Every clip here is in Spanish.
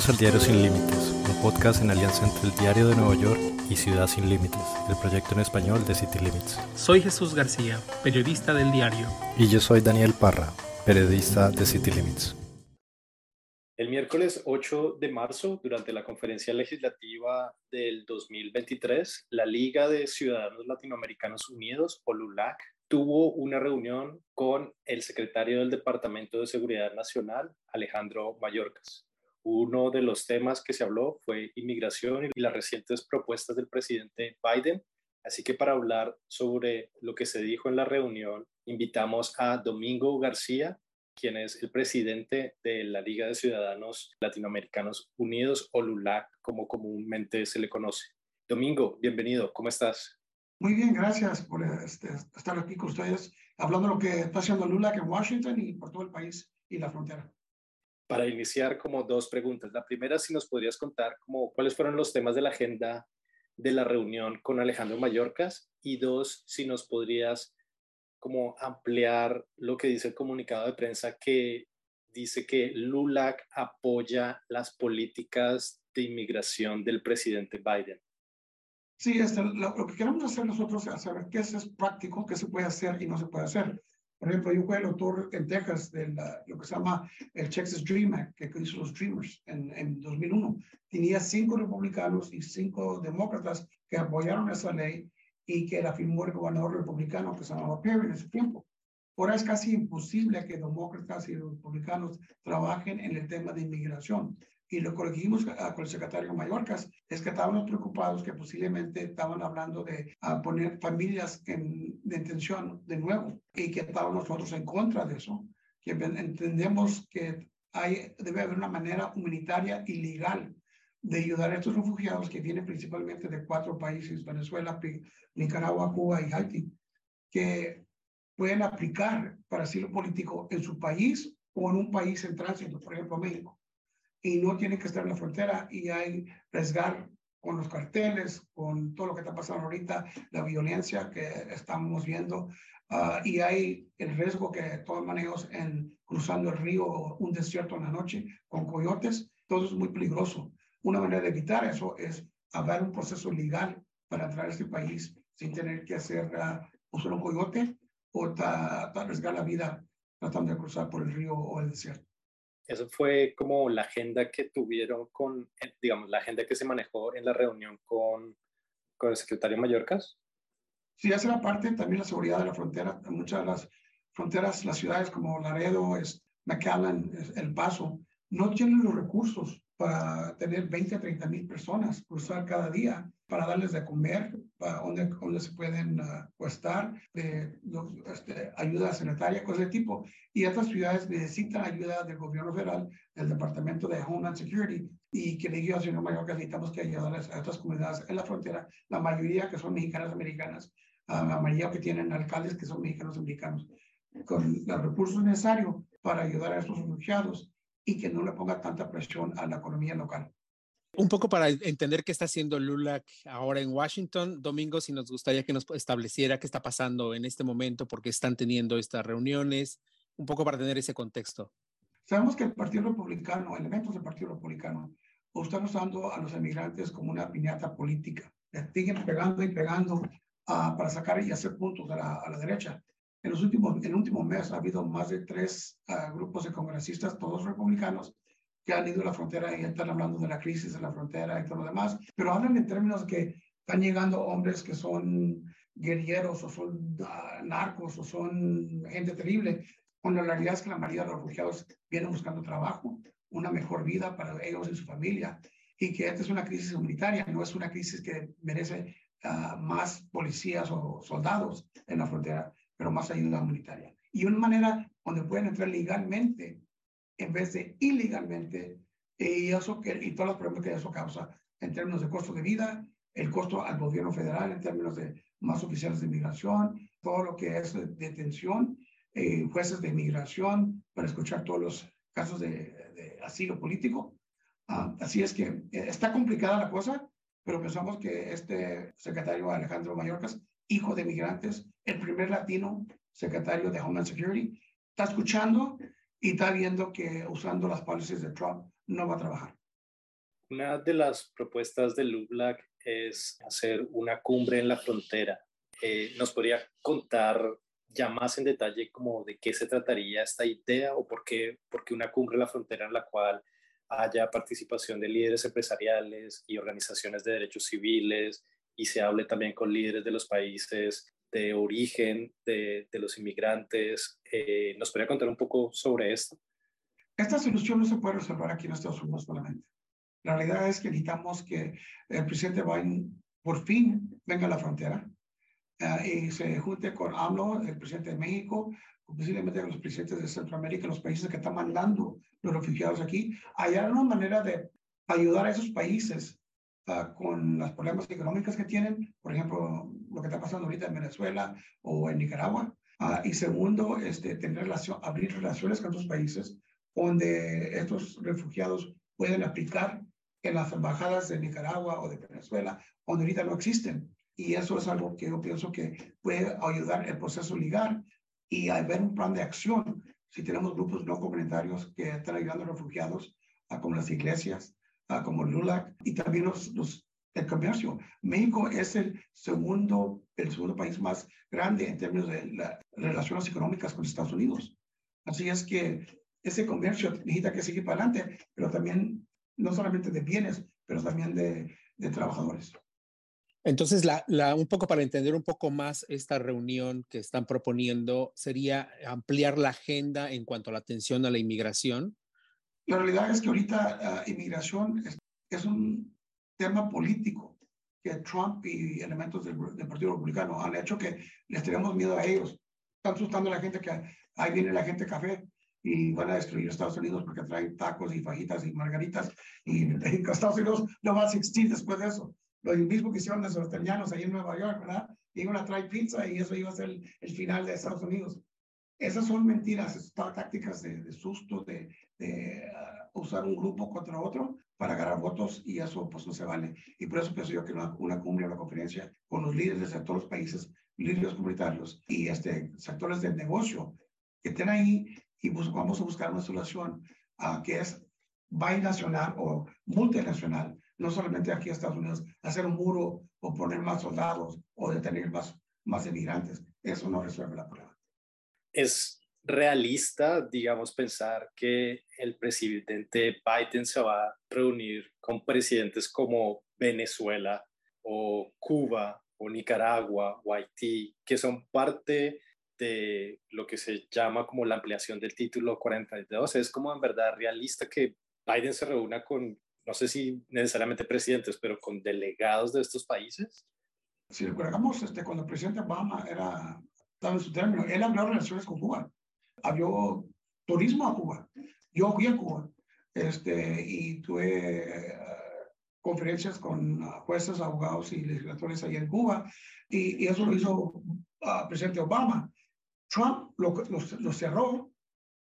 Bienvenidos al Diario Sin Límites, un podcast en alianza entre el Diario de Nueva York y Ciudad Sin Límites, el proyecto en español de City Limits. Soy Jesús García, periodista del diario. Y yo soy Daniel Parra, periodista de City Limits. El miércoles 8 de marzo, durante la conferencia legislativa del 2023, la Liga de Ciudadanos Latinoamericanos Unidos, o LULAC, tuvo una reunión con el secretario del Departamento de Seguridad Nacional, Alejandro Mayorkas. Uno de los temas que se habló fue inmigración y las recientes propuestas del presidente Biden. Así que para hablar sobre lo que se dijo en la reunión, invitamos a Domingo García, quien es el presidente de la Liga de Ciudadanos Latinoamericanos Unidos, o LULAC, como comúnmente se le conoce. Domingo, bienvenido, ¿cómo estás? Muy bien, gracias por este, estar aquí con ustedes, hablando de lo que está haciendo LULAC en Washington y por todo el país y la frontera. Para iniciar, como dos preguntas. La primera, si nos podrías contar como, cuáles fueron los temas de la agenda de la reunión con Alejandro Mallorcas y dos, si nos podrías como ampliar lo que dice el comunicado de prensa que dice que LULAC apoya las políticas de inmigración del presidente Biden. Sí, lo, que queremos hacer nosotros es saber qué es, práctico, qué se puede hacer y no se puede hacer. Por ejemplo, yo fui el autor en Texas de lo que se llama el Texas Dream Act, que hizo los Dreamers en, en 2001. Tenía cinco republicanos y cinco demócratas que apoyaron esa ley y que la firmó el gobernador republicano que se llamaba Perry en ese tiempo. Ahora es casi imposible que demócratas y republicanos trabajen en el tema de inmigración. Y lo que dijimos con el secretario Mallorcas es que estábamos preocupados que posiblemente estaban hablando de poner familias en detención de nuevo y que estábamos nosotros en contra de eso, que entendemos que hay, debe haber una manera humanitaria y legal de ayudar a estos refugiados que vienen principalmente de cuatro países, Venezuela, Nicaragua, Cuba y Haití, que pueden aplicar para asilo político en su país o en un país en tránsito, por ejemplo, México y no tienen que estar en la frontera y hay arriesgar con los carteles, con todo lo que está pasando ahorita, la violencia que estamos viendo, ah, y hay el riesgo que todos manejos en cruzando el río o un desierto en la noche con coyotes, todo es muy peligroso. Una manera de evitar eso es haber un proceso legal para entrar a este país sin tener que hacer uh, usar un coyote o arriesgar la vida tratando de cruzar por el río o el desierto. Eso fue como la agenda que tuvieron con, eh, digamos, la agenda que se manejó en la reunión con, con el secretario Mallorcas. Sí, esa era parte también la seguridad de la frontera. Muchas de las fronteras, las ciudades como Laredo, McAllen, El Paso, no tienen los recursos para tener 20 a 30 mil personas cruzar cada día para darles de comer, donde, donde se pueden uh, estar, de, este, ayuda sanitaria, cosas de tipo. Y estas ciudades necesitan ayuda del gobierno federal, del Departamento de Homeland Security, y que le digo al señor mayor que necesitamos que ayudarles a estas comunidades en la frontera, la mayoría que son mexicanas americanas, uh, la mayoría que tienen alcaldes que son mexicanos americanos, con los recursos necesarios para ayudar a estos refugiados y que no le ponga tanta presión a la economía local. Un poco para entender qué está haciendo LULAC ahora en Washington, Domingo, si nos gustaría que nos estableciera qué está pasando en este momento, por qué están teniendo estas reuniones, un poco para tener ese contexto. Sabemos que el Partido Republicano, elementos del Partido Republicano, están usando a los emigrantes como una piñata política. siguen pegando y pegando ah, para sacar y hacer puntos a la, derecha. En, los últimos, en el último mes ha habido más de tres uh, grupos de congresistas, todos republicanos, que han ido a la frontera y están hablando de la crisis en la frontera y todo lo demás, pero hablan en términos que están llegando hombres que son guerrilleros o son uh, narcos o son gente terrible, cuando la realidad es que la mayoría de los refugiados vienen buscando trabajo, una mejor vida para ellos y su familia, y que esta es una crisis humanitaria, no es una crisis que merece uh, más policías o soldados en la frontera pero más ayuda humanitaria. Y una manera donde pueden entrar legalmente en vez de ilegalmente, y, eso que, y todos los problemas que eso causa en términos de costo de vida, el costo al gobierno federal en términos de más oficiales de inmigración, todo lo que es detención, eh, jueces de inmigración para escuchar todos los casos de, asilo político. Ah, así es que eh, está complicada la cosa, pero pensamos que este secretario Alejandro Mayorkas hijo de migrantes, el primer latino secretario de Homeland Security, está escuchando y está viendo que usando las policies de Trump no va a trabajar. Una de las propuestas de LUBLAC es hacer una cumbre en la frontera. Eh, ¿Nos podría contar ya más en detalle como de qué se trataría esta idea o por qué, por qué una cumbre en la frontera en la cual haya participación de líderes empresariales y organizaciones de derechos civiles y se hable también con líderes de los países de origen de, los inmigrantes. Eh, ¿Nos podría contar un poco sobre esto? Esta solución no se puede resolver aquí en Estados Unidos solamente. La realidad es que necesitamos que el presidente Biden por fin venga a la frontera uh, y se junte con AMLO, el presidente de México, posiblemente los presidentes de Centroamérica, los países que están mandando los refugiados aquí, hallar una manera de ayudar a esos países uh, con los problemas económicos que tienen, por ejemplo, lo que está pasando ahorita en Venezuela o en Nicaragua. Uh, y segundo, este, tener relación, abrir relaciones con otros países donde estos refugiados pueden aplicar en las embajadas de Nicaragua o de Venezuela, donde ahorita no existen. Y eso es algo que yo pienso que puede ayudar el proceso legal y ver un plan de acción. Si tenemos grupos no comunitarios que están ayudando a refugiados, como las iglesias, como LULAC, y también los, los, el comercio. México es el segundo, el segundo país más grande en términos de las relaciones económicas con Estados Unidos. Así es que ese comercio necesita que siga para adelante, pero también no solamente de bienes, pero también de, de trabajadores. Entonces, la, la, un poco para entender un poco más esta reunión que están proponiendo, sería ampliar la agenda en cuanto a la atención a la inmigración. La realidad es que ahorita uh, inmigración es, es, un tema político que Trump y elementos del, del, Partido Republicano han hecho que les tenemos miedo a ellos. Están asustando a la gente que ahí viene la gente café y van a destruir Estados Unidos porque traen tacos y fajitas y margaritas y, y Estados Unidos no va a existir después de eso. Lo mismo que hicieron los australianos ahí en Nueva York, ¿verdad? Iban a traer pizza y eso iba a ser el, el final de Estados Unidos. Esas son mentiras, esas tácticas de, de susto, de, de uh, usar un grupo contra otro para ganar votos y eso pues no se vale. Y por eso pienso yo que una, una cumbre, una conferencia con los líderes de todos los países, líderes comunitarios y este, sectores del negocio que estén ahí y pues vamos a buscar una solución uh, que es binacional o multinacional, no solamente aquí en Estados Unidos, hacer un muro o poner más soldados o detener más, más inmigrantes. Eso no resuelve la problema. Es realista, digamos, pensar que el presidente Biden se va a reunir con presidentes como Venezuela o Cuba o Nicaragua o Haití, que son parte de lo que se llama como la ampliación del título 42. Es como en verdad realista que Biden se reúna con, no sé si necesariamente presidentes, pero con delegados de estos países. Si recordamos, este, cuando el presidente Obama era, estaba en su término, él abrió relaciones con Cuba, abrió turismo a Cuba. Yo fui a Cuba este, y tuve uh, conferencias con jueces, abogados y legisladores ahí en Cuba, y, y eso lo hizo uh, presidente Obama. Trump lo, lo, lo, cerró,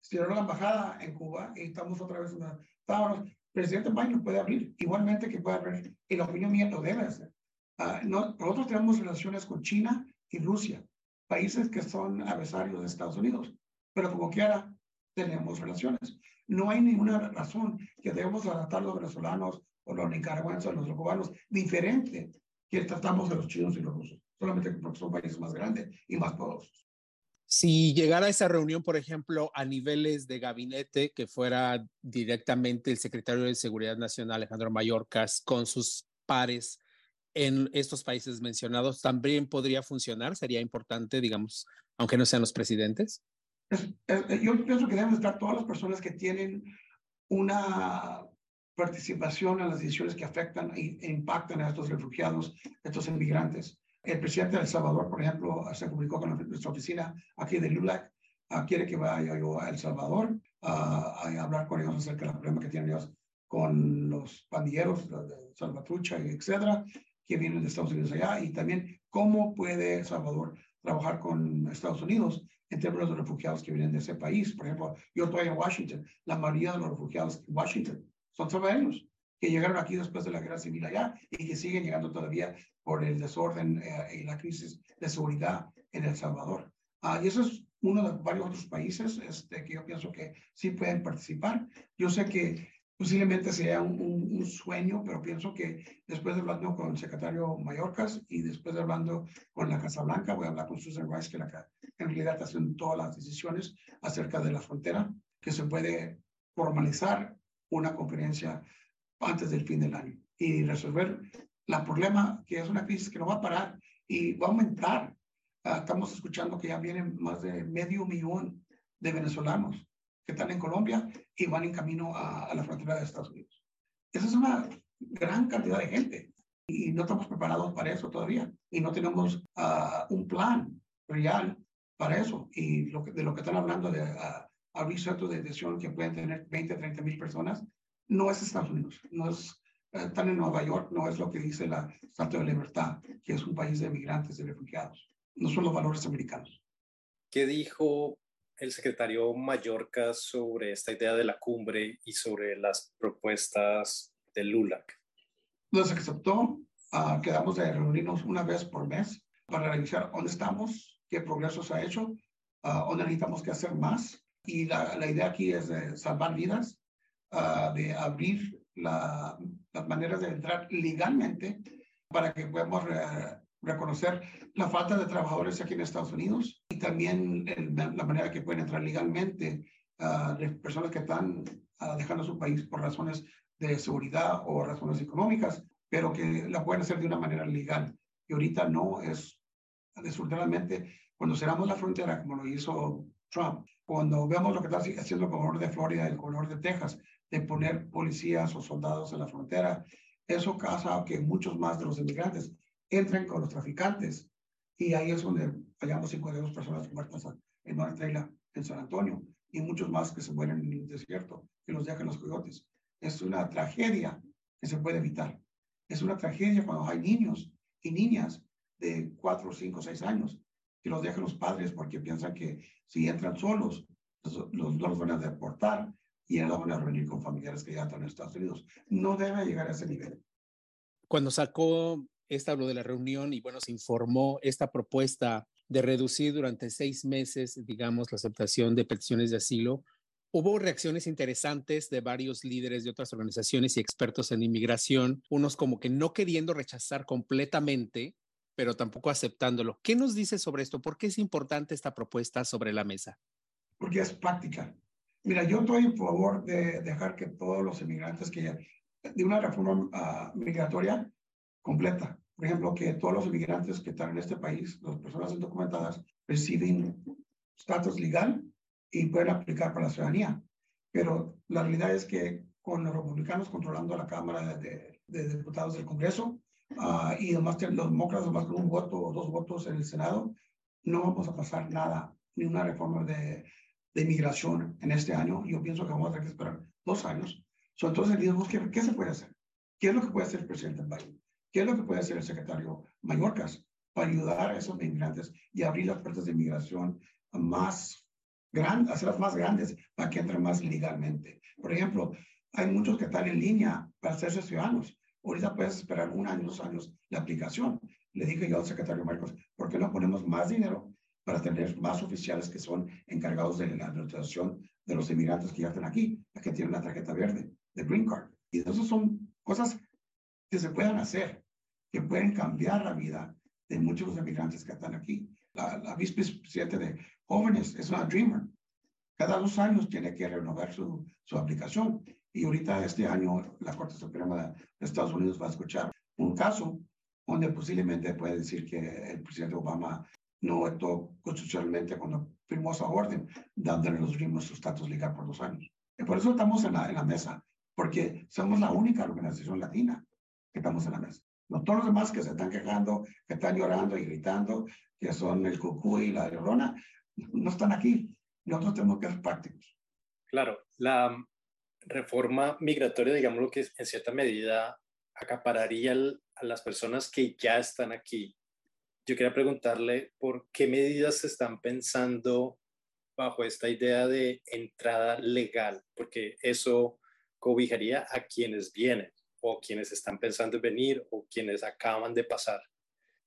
cerró la embajada en Cuba y estamos otra vez, una, estábamos, presidente Biden puede abrir, igualmente que puede abrir, y la opinión mía lo debe hacer. Uh, no, nosotros tenemos relaciones con China y Rusia, países que son adversarios de Estados Unidos, pero como quiera, tenemos relaciones. No hay ninguna razón que debemos tratar a los venezolanos o los nicaragüenses o los cubanos diferente que tratamos de los chinos y los rusos, solamente porque son países más grandes y más poderosos. Si llegara a esa reunión, por ejemplo, a niveles de gabinete, que fuera directamente el secretario de Seguridad Nacional, Alejandro Mayorkas, con sus pares en estos países mencionados, ¿también podría funcionar? ¿Sería importante, digamos, aunque no sean los presidentes? Es, es, yo pienso que deben estar todas las personas que tienen una participación en las decisiones que afectan e impactan a estos refugiados, estos inmigrantes. El presidente de El Salvador, por ejemplo, se comunicó con nuestra oficina aquí de LULAC, uh, quiere que vaya yo a El Salvador uh, a hablar con ellos acerca del problema que tienen ellos con los pandilleros de Salvatrucha, etcétera, que vienen de Estados Unidos allá, y también cómo puede El Salvador trabajar con Estados Unidos en términos de refugiados que vienen de ese país. Por ejemplo, yo estoy en Washington, la mayoría de los refugiados en Washington son salvadoreños que llegaron aquí después de la guerra civil allá y que siguen llegando todavía por el desorden eh, y la crisis de seguridad en El Salvador. Uh, y eso es uno de varios otros países este, que yo pienso que sí pueden participar. Yo sé que posiblemente sea un, un, sueño, pero pienso que después de hablando con el secretario Mallorcas y después de hablando con la Casa Blanca, voy a hablar con Susan Rice, que la, en realidad haciendo todas las decisiones acerca de la frontera, que se puede formalizar una conferencia antes del fin del año y resolver la problema, que es una crisis que no va a parar y va a aumentar. Ah, estamos escuchando que ya vienen más de medio millón de venezolanos que están en Colombia y van en camino a, la frontera de Estados Unidos. Esa es una gran cantidad de gente y no estamos preparados para eso todavía y no tenemos ah, un plan real para eso. Y lo que, de lo que están hablando de uh, abrir centros de detención que pueden tener 20, 30 mil personas, no es Estados Unidos, no es, eh, están en Nueva York, no es lo que dice la Estatua de Libertad, que es un país de migrantes y refugiados, no son los valores americanos. ¿Qué dijo el secretario Mallorca sobre esta idea de la cumbre y sobre las propuestas de LULAC? Nos aceptó, uh, quedamos de reunirnos una vez por mes para revisar dónde estamos, qué progresos ha hecho, uh, dónde necesitamos que hacer más. Y la, la idea aquí es de salvar vidas, uh, de abrir la, las maneras de entrar legalmente para que podamos reconocer la falta de trabajadores aquí en Estados Unidos también la manera que pueden entrar legalmente uh, personas que están uh, dejando su país por razones de seguridad o razones económicas, pero que la pueden hacer de una manera legal. Y ahorita no es, desafortunadamente, cuando cerramos la frontera, como lo hizo Trump, cuando vemos lo que está haciendo el gobernador de Florida el gobernador de Texas, de poner policías o soldados en la frontera, eso causa que muchos más de los inmigrantes entren con los traficantes y ahí es donde hallamos 52 personas muertas en una traila en San Antonio y muchos más que se mueren en el desierto, que los dejan los coyotes. Es una tragedia que se puede evitar. Es una tragedia cuando hay niños y niñas de 4, 5, 6 años que los dejan los padres porque piensan que si entran solos, los, los, los van a deportar y no van a reunir con familiares que ya están en Estados Unidos. No debe llegar a ese nivel. Cuando sacó esta habló de la reunión y bueno, se informó esta propuesta de reducir durante seis meses, digamos, la aceptación de peticiones de asilo. Hubo reacciones interesantes de varios líderes de otras organizaciones y expertos en inmigración, unos como que no queriendo rechazar completamente, pero tampoco aceptándolo. ¿Qué nos dice sobre esto? ¿Por qué es importante esta propuesta sobre la mesa? Porque es práctica. Mira, yo estoy en favor de dejar que todos los inmigrantes que de una reforma uh, migratoria completa. Por ejemplo, que todos los inmigrantes que están en este país, las personas indocumentadas, reciben estatus legal y pueden aplicar para la ciudadanía. Pero la realidad es que con los republicanos controlando la Cámara de, Diputados del Congreso uh, y además los demócratas además con un voto o dos votos en el Senado, no vamos a pasar nada, ni una reforma de, de inmigración en este año. Yo pienso que vamos a tener que esperar dos años. So, entonces, ¿qué, ¿qué se puede hacer? ¿Qué es lo que puede hacer el presidente Biden? ¿Qué es lo que puede hacer el secretario Mallorcas para ayudar a esos inmigrantes y abrir las puertas de inmigración más grandes, hacerlas más grandes para que entren más legalmente? Por ejemplo, hay muchos que están en línea para hacerse ciudadanos. Ahorita puedes esperar un año, dos años la aplicación. Le dije yo al secretario Marcos, ¿por qué no ponemos más dinero para tener más oficiales que son encargados de la administración de los inmigrantes que ya están aquí, que tienen la tarjeta verde de Green Card? Y esas son cosas que se puedan hacer, que pueden cambiar la vida de muchos de los emigrantes que están aquí. La, la vicepresidenta de jóvenes es una dreamer. Cada dos años tiene que renovar su, su aplicación. Y ahorita este año la Corte Suprema de Estados Unidos va a escuchar un caso donde posiblemente puede decir que el presidente Obama no actuó constitucionalmente cuando firmó esa orden, dándole los dreamers su estatus legal por dos años. Y por eso estamos en la, en la mesa, porque somos la única organización latina que estamos en la mesa. No todos los demás que se están quejando, que están llorando y gritando, que son el cucú y la llorona, no están aquí. Nosotros tenemos que ser prácticos. Claro, la reforma migratoria, digamos lo que en cierta medida acapararía a las personas que ya están aquí. Yo quería preguntarle por qué medidas se están pensando bajo esta idea de entrada legal, porque eso cobijaría a quienes vienen o quienes están pensando en venir o quienes acaban de pasar?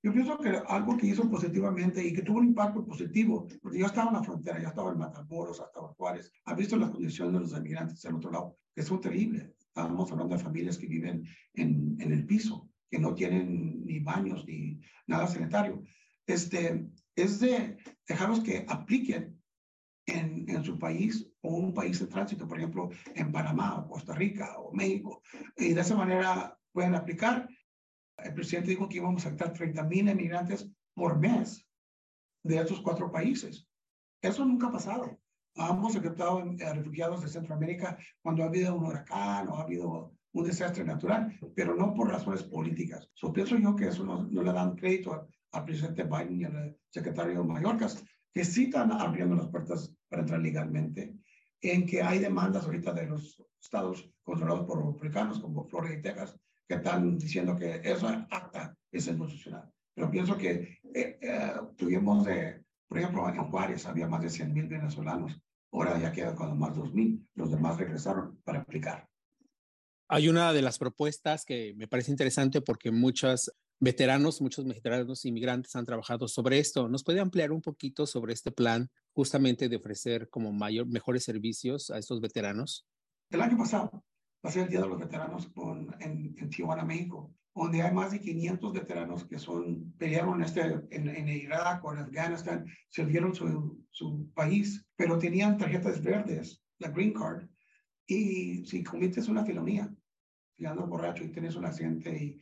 Yo pienso que algo que hizo positivamente y que tuvo un impacto positivo, porque yo estaba en la frontera, ya estaba en Matamoros, hasta Juárez, ha visto las condiciones de los inmigrantes del otro lado, que son terribles. Estamos hablando de familias que viven en, en el piso, que no tienen ni baños ni nada sanitario. Este, es de dejarlos que apliquen en, en, su país o un país de tránsito, por ejemplo, en Panamá Costa Rica o México. Y de esa manera pueden aplicar. El presidente dijo que íbamos a aceptar 30 mil emigrantes por mes de estos cuatro países. Eso nunca ha pasado. Hemos aceptado refugiados de Centroamérica cuando ha habido un huracán o ha habido un desastre natural, pero no por razones políticas. So, pienso yo que eso no, le dan crédito al presidente Biden y al secretario de Mallorca, que sí están abriendo las puertas para entrar legalmente, en que hay demandas ahorita de los estados controlados por republicanos como Florida y Texas, que están diciendo que esa acta es inconstitucional. Pero pienso que eh, eh, tuvimos, por ejemplo, en Juárez había más de 100 mil venezolanos, ahora ya queda con más de 2 mil, los demás regresaron para aplicar. Hay una de las propuestas que me parece interesante porque muchos veteranos, muchos veteranos inmigrantes han trabajado sobre esto. ¿Nos puede ampliar un poquito sobre este plan justamente de ofrecer como mayor, mejores servicios a estos veteranos? El año pasado pasé el Día de los Veteranos con, en, en, Tijuana, México, donde hay más de 500 veteranos que son, pelearon este, en, en Irak o en Afganistán, sirvieron su, su país, pero tenían tarjetas verdes, la Green Card, y si cometes una felonía, si andas borracho y tienes un accidente y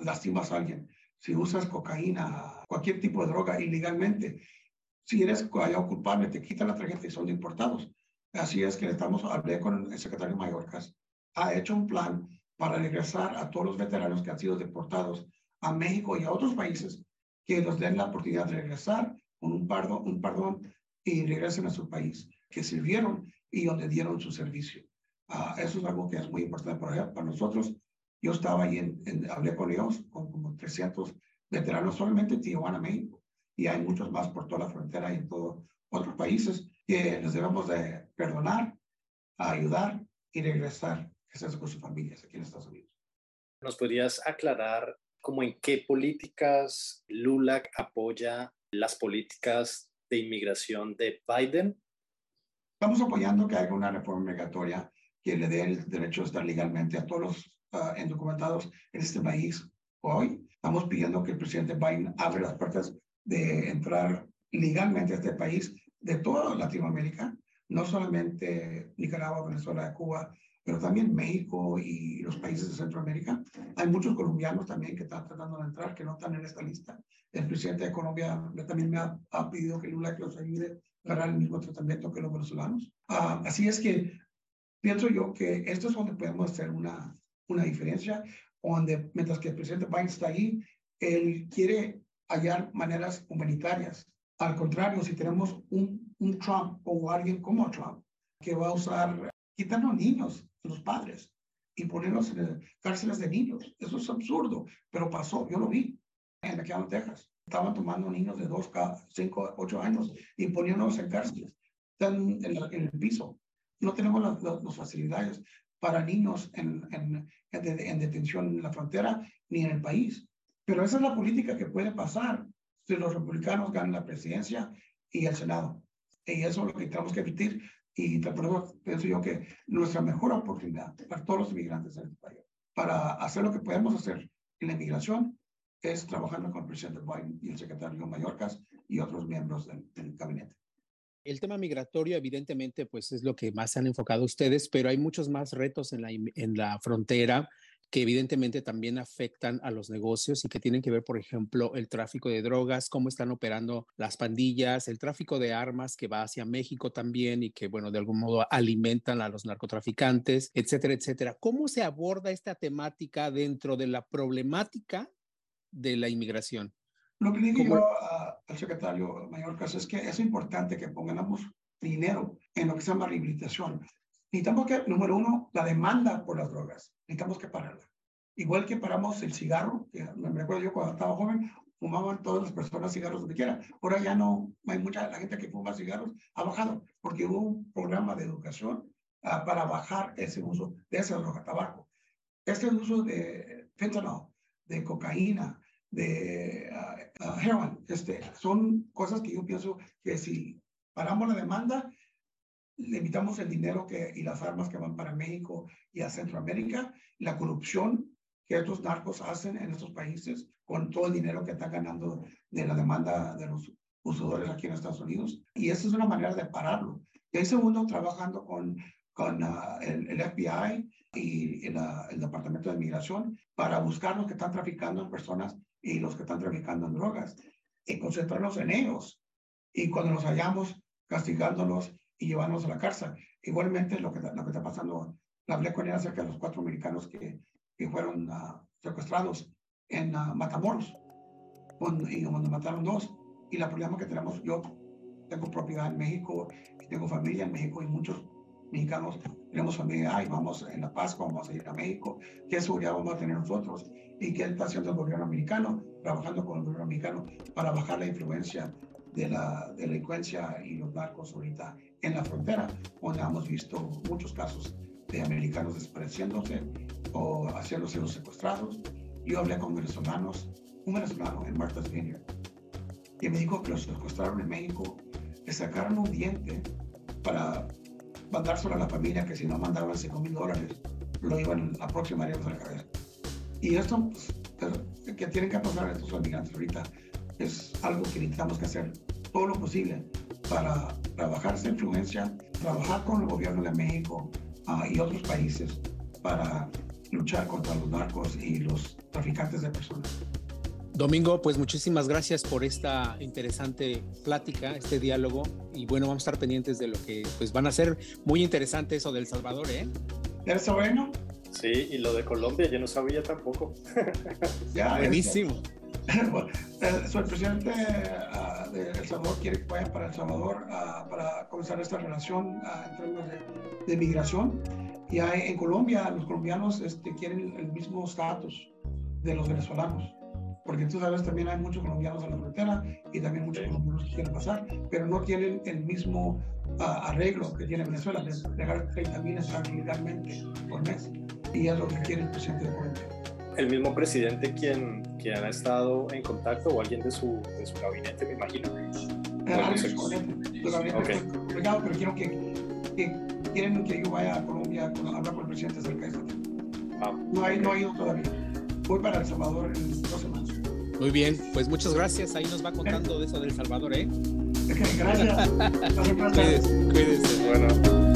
lastimas a alguien, si usas cocaína, cualquier tipo de droga ilegalmente, si eres culpable, te quitan la tarjeta y son deportados. Así es que estamos, hablé con el secretario Mallorcas, ha hecho un plan para regresar a todos los veteranos que han sido deportados a México y a otros países, que nos den la oportunidad de regresar con un, pardo, un perdón y regresen a su país, que sirvieron y donde dieron su servicio. Uh, eso es algo que es muy importante para, para nosotros. Yo estaba ahí, en, en, hablé con ellos, con como 300 veteranos solamente en Tijuana, México, y hay muchos más por toda la frontera y en todos otros países que les debemos de perdonar, ayudar y regresar que se con sus familias aquí en Estados Unidos. ¿Nos podrías aclarar cómo en qué políticas LULAC apoya las políticas de inmigración de Biden Estamos apoyando que haya una reforma migratoria que le dé el derecho a estar legalmente a todos los uh, indocumentados en este país hoy. Estamos pidiendo que el presidente Biden abra las puertas de entrar legalmente a este país de toda Latinoamérica, no solamente Nicaragua, Venezuela, Cuba, pero también México y los países de Centroamérica. Hay muchos colombianos también que están tratando de entrar, que no están en esta lista. El presidente de Colombia también me ha, ha pedido que Lula que los ayude ganar el mismo tratamiento que los venezolanos. Uh, así es que pienso yo que esto es donde podemos hacer una, una diferencia, donde mientras que el presidente Biden está ahí, él quiere hallar maneras humanitarias. Al contrario, si tenemos un, un Trump o alguien como Trump que va a usar, quitarnos niños, los padres, y ponerlos en cárceles de niños, eso es absurdo, pero pasó, yo lo vi en McAllen, Texas. Estaban tomando niños de 2, 5, 8 años y poniéndolos en cárceles. Están en, el piso. No tenemos las facilidades para niños en, en, en, detención en la frontera ni en el país. Pero esa es la política que puede pasar si los republicanos ganan la presidencia y el Senado. Y eso es lo que tenemos que evitar. Y por eso pienso yo que nuestra mejor oportunidad para todos los inmigrantes en este país, para hacer lo que podemos hacer en la inmigración, es trabajando con el presidente Biden y el secretario Mayorkas y otros miembros del, del gabinete. El tema migratorio, evidentemente, pues es lo que más se han enfocado ustedes, pero hay muchos más retos en la, en la frontera que evidentemente también afectan a los negocios y que tienen que ver, por ejemplo, el tráfico de drogas, cómo están operando las pandillas, el tráfico de armas que va hacia México también y que, bueno, de algún modo alimentan a los narcotraficantes, etcétera, etcétera. ¿Cómo se aborda esta temática dentro de la problemática de la inmigración. Lo que le digo a, al secretario Mayorkas es que es importante que pongamos dinero en lo que se llama rehabilitación. Necesitamos que, número uno, la demanda por las drogas. Necesitamos que pararla. Igual que paramos el cigarro, que me recuerdo yo cuando estaba joven, fumaban todas las personas cigarros donde quiera. Ahora ya no hay mucha, la gente que fuma cigarros ha bajado, porque hubo un programa de educación uh, para bajar ese uso de esa droga, tabaco. Este uso de fentanyl, de cocaína, de uh, heroin. Este, son cosas que yo pienso que si paramos la demanda, limitamos el dinero que, y las armas que van para México y a Centroamérica, la corrupción que estos narcos hacen en estos países con todo el dinero que están ganando de la demanda de los usuarios aquí en Estados Unidos. Y esa es una manera de pararlo. Y hay segundo, trabajando con, con ah, el, FBI y el, el, Departamento de Migración para buscar los que están traficando en personas y los que están traficando en drogas y concentrarnos en ellos. Y cuando los hallamos, castigándolos y llevándolos a la cárcel. Igualmente, lo que, lo que está pasando, la hablé con él acerca de los cuatro americanos que, que fueron uh, secuestrados en uh, Matamoros, y cuando mataron dos. Y el problema que tenemos, yo tengo propiedad en México, y tengo familia en México y muchos mexicanos tenemos familia, ay, vamos en la Pascua, vamos a ir a México, ¿qué seguridad vamos a tener nosotros? ¿Y qué está haciendo el gobierno americano? Trabajando con el gobierno americano para bajar la influencia de la delincuencia y los narcos ahorita en la frontera, donde hemos visto muchos casos de americanos desapareciéndose o haciéndose los secuestrados. Yo hablé con venezolanos, un venezolano en Martha's Vineyard, y me dijo que los secuestraron en México, le sacaron un diente para mandárselo a la familia, que si no mandaban 5 mil dólares, lo iban a próxima a la cabeza. Y esto pues, que tienen que pasar estos inmigrantes ahorita es algo que necesitamos que hacer todo lo posible para trabajar esa influencia, trabajar con el gobierno de México uh, y otros países para luchar contra los narcos y los traficantes de personas. Domingo, pues muchísimas gracias por esta interesante plática, este diálogo y bueno, vamos a estar pendientes de lo que pues van a ser muy interesante eso del Salvador, ¿eh? ¿Eres bueno? Sí, y lo de Colombia yo no sabía tampoco. ya, Buenísimo. el, presidente uh, de El Salvador quiere que vaya para El Salvador uh, para comenzar esta relación uh, en términos de, de, migración. Y hay, en Colombia, los colombianos este, quieren el mismo estatus de los venezolanos. Porque tú sabes, también hay muchos colombianos en la frontera y también muchos colombianos que quieren pasar, pero no tienen el mismo arreglo que tiene Venezuela, de dejar 30 mil entrar ilegalmente por mes. Y es lo que quiere el presidente de Colombia el mismo presidente quien, quien ha estado en contacto o alguien de su, de su gabinete, me imagino. Ah, su gabinete okay. pero quiero que, que, quieren que yo vaya a Colombia a hablar con el presidente acerca de eso. Ah, no, hay, no ha ido todavía. Voy para El Salvador en dos semanas. Muy bien, pues muchas gracias. Ahí nos va contando de eso del Salvador, ¿eh? gracias. cuídese, cuídese. Bueno.